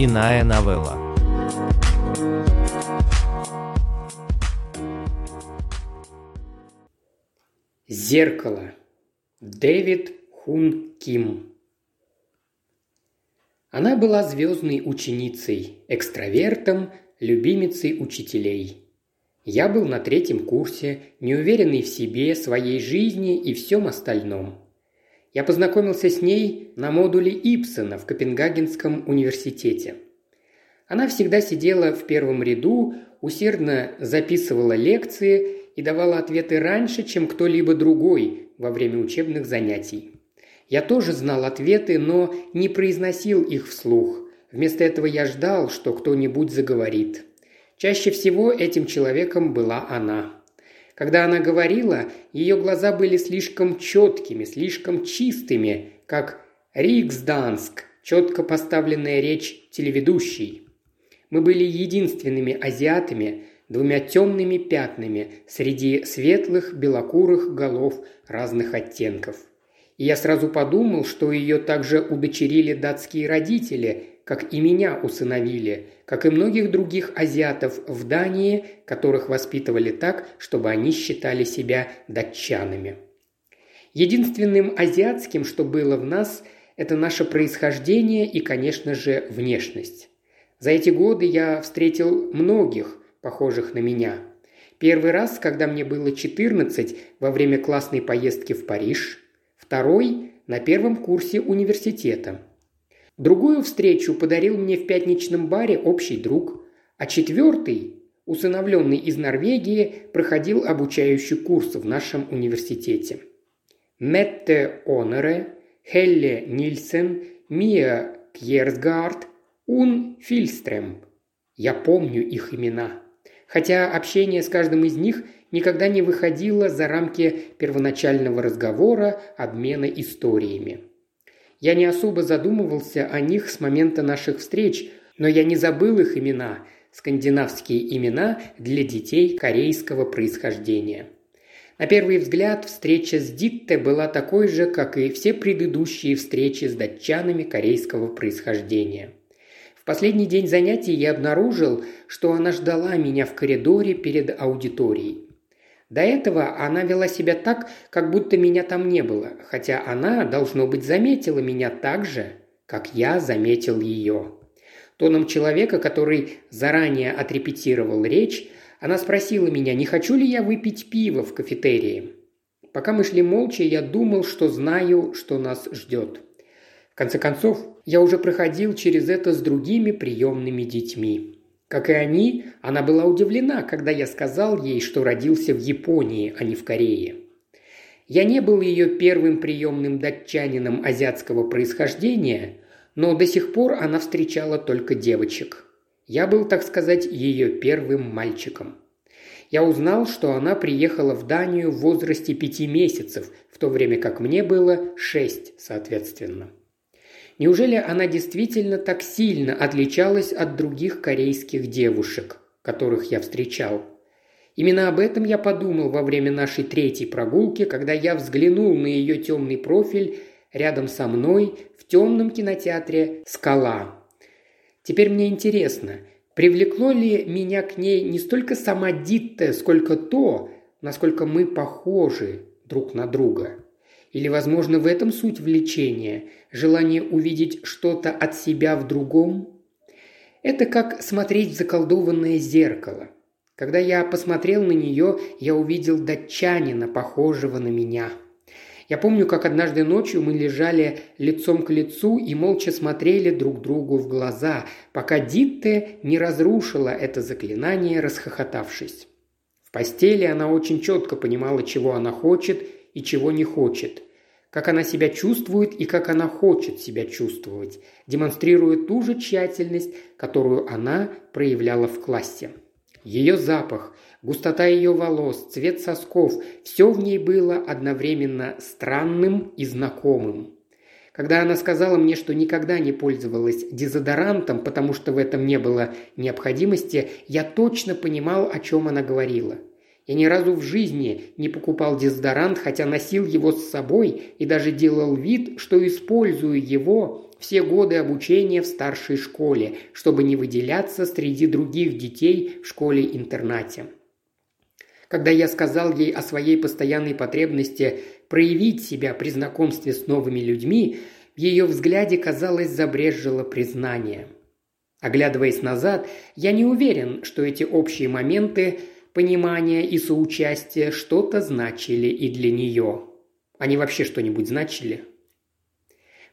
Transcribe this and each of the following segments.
Иная новелла. Зеркало. Дэвид Хун Ким. Она была звездной ученицей, экстравертом, любимицей учителей. Я был на третьем курсе, неуверенный в себе, своей жизни и всем остальном. Я познакомился с ней на модуле Ипсона в Копенгагенском университете. Она всегда сидела в первом ряду, усердно записывала лекции и давала ответы раньше, чем кто-либо другой во время учебных занятий. Я тоже знал ответы, но не произносил их вслух. Вместо этого я ждал, что кто-нибудь заговорит. Чаще всего этим человеком была она. Когда она говорила, ее глаза были слишком четкими, слишком чистыми, как Риксданск, четко поставленная речь телеведущей. Мы были единственными азиатами, двумя темными пятнами среди светлых белокурых голов разных оттенков. И я сразу подумал, что ее также удочерили датские родители, как и меня усыновили, как и многих других азиатов в Дании, которых воспитывали так, чтобы они считали себя датчанами. Единственным азиатским, что было в нас, это наше происхождение и, конечно же, внешность. За эти годы я встретил многих, похожих на меня. Первый раз, когда мне было 14, во время классной поездки в Париж. Второй – на первом курсе университета – Другую встречу подарил мне в пятничном баре общий друг, а четвертый, усыновленный из Норвегии, проходил обучающий курс в нашем университете. Метте Онере, Хелле Нильсен, Мия Кьерсгард, Ун Фильстрем. Я помню их имена. Хотя общение с каждым из них никогда не выходило за рамки первоначального разговора, обмена историями. Я не особо задумывался о них с момента наших встреч, но я не забыл их имена, скандинавские имена для детей корейского происхождения. На первый взгляд, встреча с Дитте была такой же, как и все предыдущие встречи с датчанами корейского происхождения. В последний день занятий я обнаружил, что она ждала меня в коридоре перед аудиторией. До этого она вела себя так, как будто меня там не было, хотя она, должно быть, заметила меня так же, как я заметил ее. Тоном человека, который заранее отрепетировал речь, она спросила меня, не хочу ли я выпить пиво в кафетерии. Пока мы шли молча, я думал, что знаю, что нас ждет. В конце концов, я уже проходил через это с другими приемными детьми. Как и они, она была удивлена, когда я сказал ей, что родился в Японии, а не в Корее. Я не был ее первым приемным датчанином азиатского происхождения, но до сих пор она встречала только девочек. Я был, так сказать, ее первым мальчиком. Я узнал, что она приехала в Данию в возрасте пяти месяцев, в то время как мне было шесть, соответственно. Неужели она действительно так сильно отличалась от других корейских девушек, которых я встречал? Именно об этом я подумал во время нашей третьей прогулки, когда я взглянул на ее темный профиль рядом со мной в темном кинотеатре «Скала». Теперь мне интересно, привлекло ли меня к ней не столько сама Дитте, сколько то, насколько мы похожи друг на друга. Или, возможно, в этом суть влечения – желание увидеть что-то от себя в другом? Это как смотреть в заколдованное зеркало. Когда я посмотрел на нее, я увидел датчанина, похожего на меня. Я помню, как однажды ночью мы лежали лицом к лицу и молча смотрели друг другу в глаза, пока Дитте не разрушила это заклинание, расхохотавшись. В постели она очень четко понимала, чего она хочет – и чего не хочет, как она себя чувствует и как она хочет себя чувствовать, демонстрируя ту же тщательность, которую она проявляла в классе. Ее запах, густота ее волос, цвет сосков – все в ней было одновременно странным и знакомым. Когда она сказала мне, что никогда не пользовалась дезодорантом, потому что в этом не было необходимости, я точно понимал, о чем она говорила – Я ни разу в жизни не покупал дезодорант, хотя носил его с собой и даже делал вид, что использую его все годы обучения в старшей школе, чтобы не выделяться среди других детей в школе-интернате. Когда я сказал ей о своей постоянной потребности проявить себя при знакомстве с новыми людьми, в ее взгляде, казалось, забрежило признание. Оглядываясь назад, я не уверен, что эти общие моменты – понимания и соучастия что-то значили и для нее. Они вообще что-нибудь значили?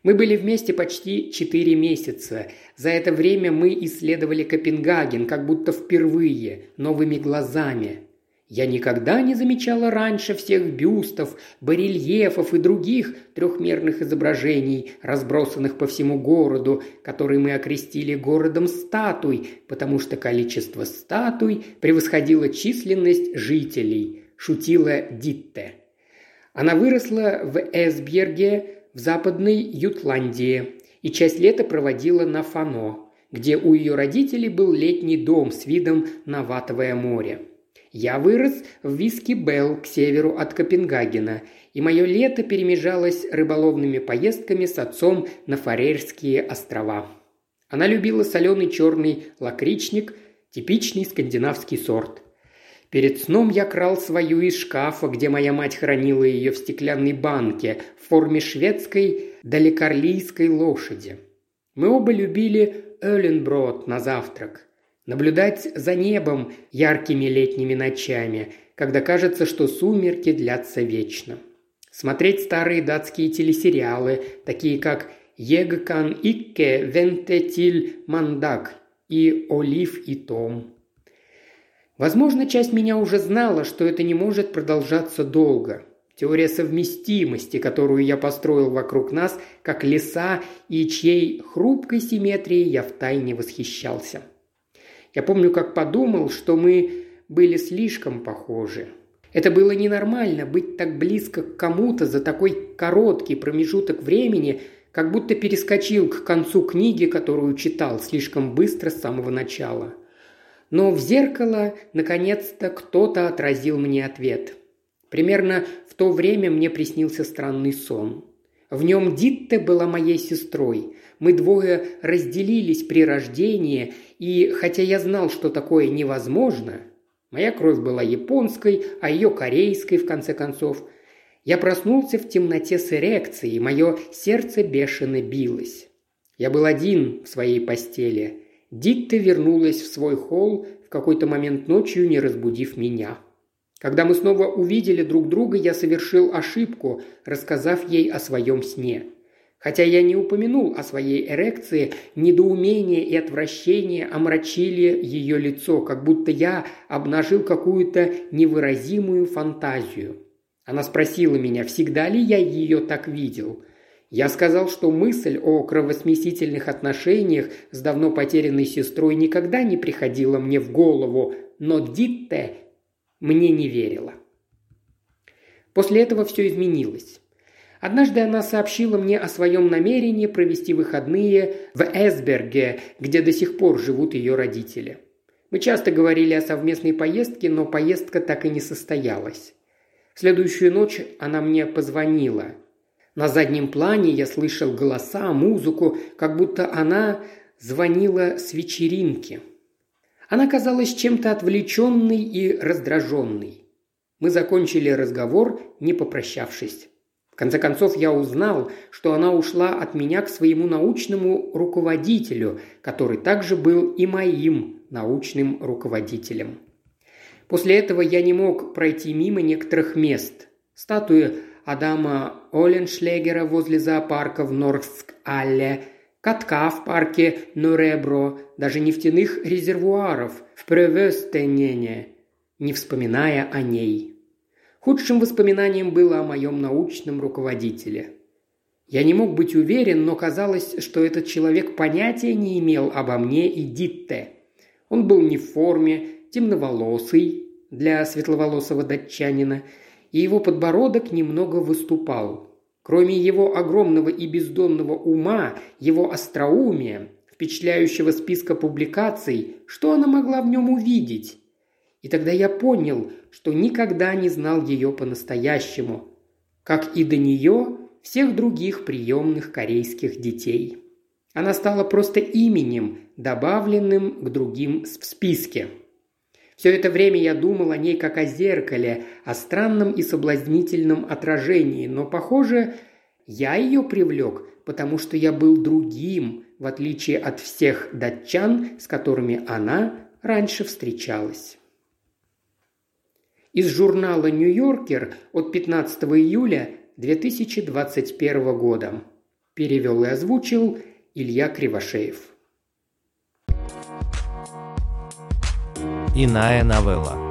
Мы были вместе почти четыре месяца. За это время мы исследовали Копенгаген, как будто впервые, новыми глазами. Я никогда не замечала раньше всех бюстов, барельефов и других трехмерных изображений, разбросанных по всему городу, который мы окрестили городом статуй, потому что количество статуй превосходило численность жителей, шутила Дитте. Она выросла в Эсберге в западной Ютландии и часть лета проводила на Фано, где у ее родителей был летний дом с видом на Ватовое море. Я вырос в Виски-Белл к северу от Копенгагена, и мое лето перемежалось рыболовными поездками с отцом на Фарерские острова. Она любила соленый черный лакричник, типичный скандинавский сорт. Перед сном я крал свою из шкафа, где моя мать хранила ее в стеклянной банке в форме шведской далекарлийской лошади. Мы оба любили øllebrød на завтрак. Наблюдать за небом яркими летними ночами, когда кажется, что сумерки длятся вечно. Смотреть старые датские телесериалы, такие как «Егкан Икке Вентетиль Мандак» и «Олив и Том». Возможно, часть меня уже знала, что это не может продолжаться долго. Теория совместимости, которую я построил вокруг нас, как леса и чьей хрупкой симметрии я втайне восхищался – я помню, как подумал, что мы были слишком похожи. Это было ненормально быть так близко к кому-то за такой короткий промежуток времени, как будто перескочил к концу книги, которую читал слишком быстро с самого начала. Но в зеркало, наконец-то, кто-то отразил мне ответ. Примерно в то время мне приснился странный сон. В нем Дитте была моей сестрой. Мы двое разделились при рождении, и хотя я знал, что такое невозможно, моя кровь была японской, а ее корейской, в конце концов, я проснулся в темноте с эрекцией, мое сердце бешено билось. Я был один в своей постели. Дитта вернулась в свой холл в какой-то момент ночью, не разбудив меня. Когда мы снова увидели друг друга, я совершил ошибку, рассказав ей о своем сне. Хотя я не упомянул о своей эрекции, недоумение и отвращение омрачили ее лицо, как будто я обнажил какую-то невыразимую фантазию. Она спросила меня, всегда ли я ее так видел. Я сказал, что мысль о кровосмесительных отношениях с давно потерянной сестрой никогда не приходила мне в голову, но Дитте мне не верила. После этого все изменилось. Однажды она сообщила мне о своем намерении провести выходные в Эсберге, где до сих пор живут ее родители. Мы часто говорили о совместной поездке, но поездка так и не состоялась. В следующую ночь она мне позвонила. На заднем плане я слышал голоса, музыку, как будто она звонила с вечеринки. Она казалась чем-то отвлеченной и раздраженной. Мы закончили разговор, не попрощавшись. В конце концов, я узнал, что она ушла от меня к своему научному руководителю, который также был и моим научным руководителем. После этого я не мог пройти мимо некоторых мест. Статуи Адама Оленшлегера возле зоопарка в Норск-Алле, катка в парке Норебро, даже нефтяных резервуаров в Превестенене, не вспоминая о ней. Худшим воспоминанием было о моем научном руководителе. Я не мог быть уверен, но казалось, что этот человек понятия не имел обо мне и Дитте. Он был не в форме, темноволосый для светловолосого датчанина, и его подбородок немного выступал. Кроме его огромного и бездонного ума, его остроумия, впечатляющего списка публикаций, что она могла в нем увидеть? И тогда я понял, что никогда не знал ее по-настоящему, как и до нее всех других приемных корейских детей. Она стала просто именем, добавленным к другим в списке. Все это время я думал о ней как о зеркале, о странном и соблазнительном отражении, но, похоже, я ее привлек, потому что я был другим, в отличие от всех датчан, с которыми она раньше встречалась. Из журнала «Нью-Йоркер» от 15 июля 2021 года. Перевел и озвучил Илья Кривошеев. Иная новелла.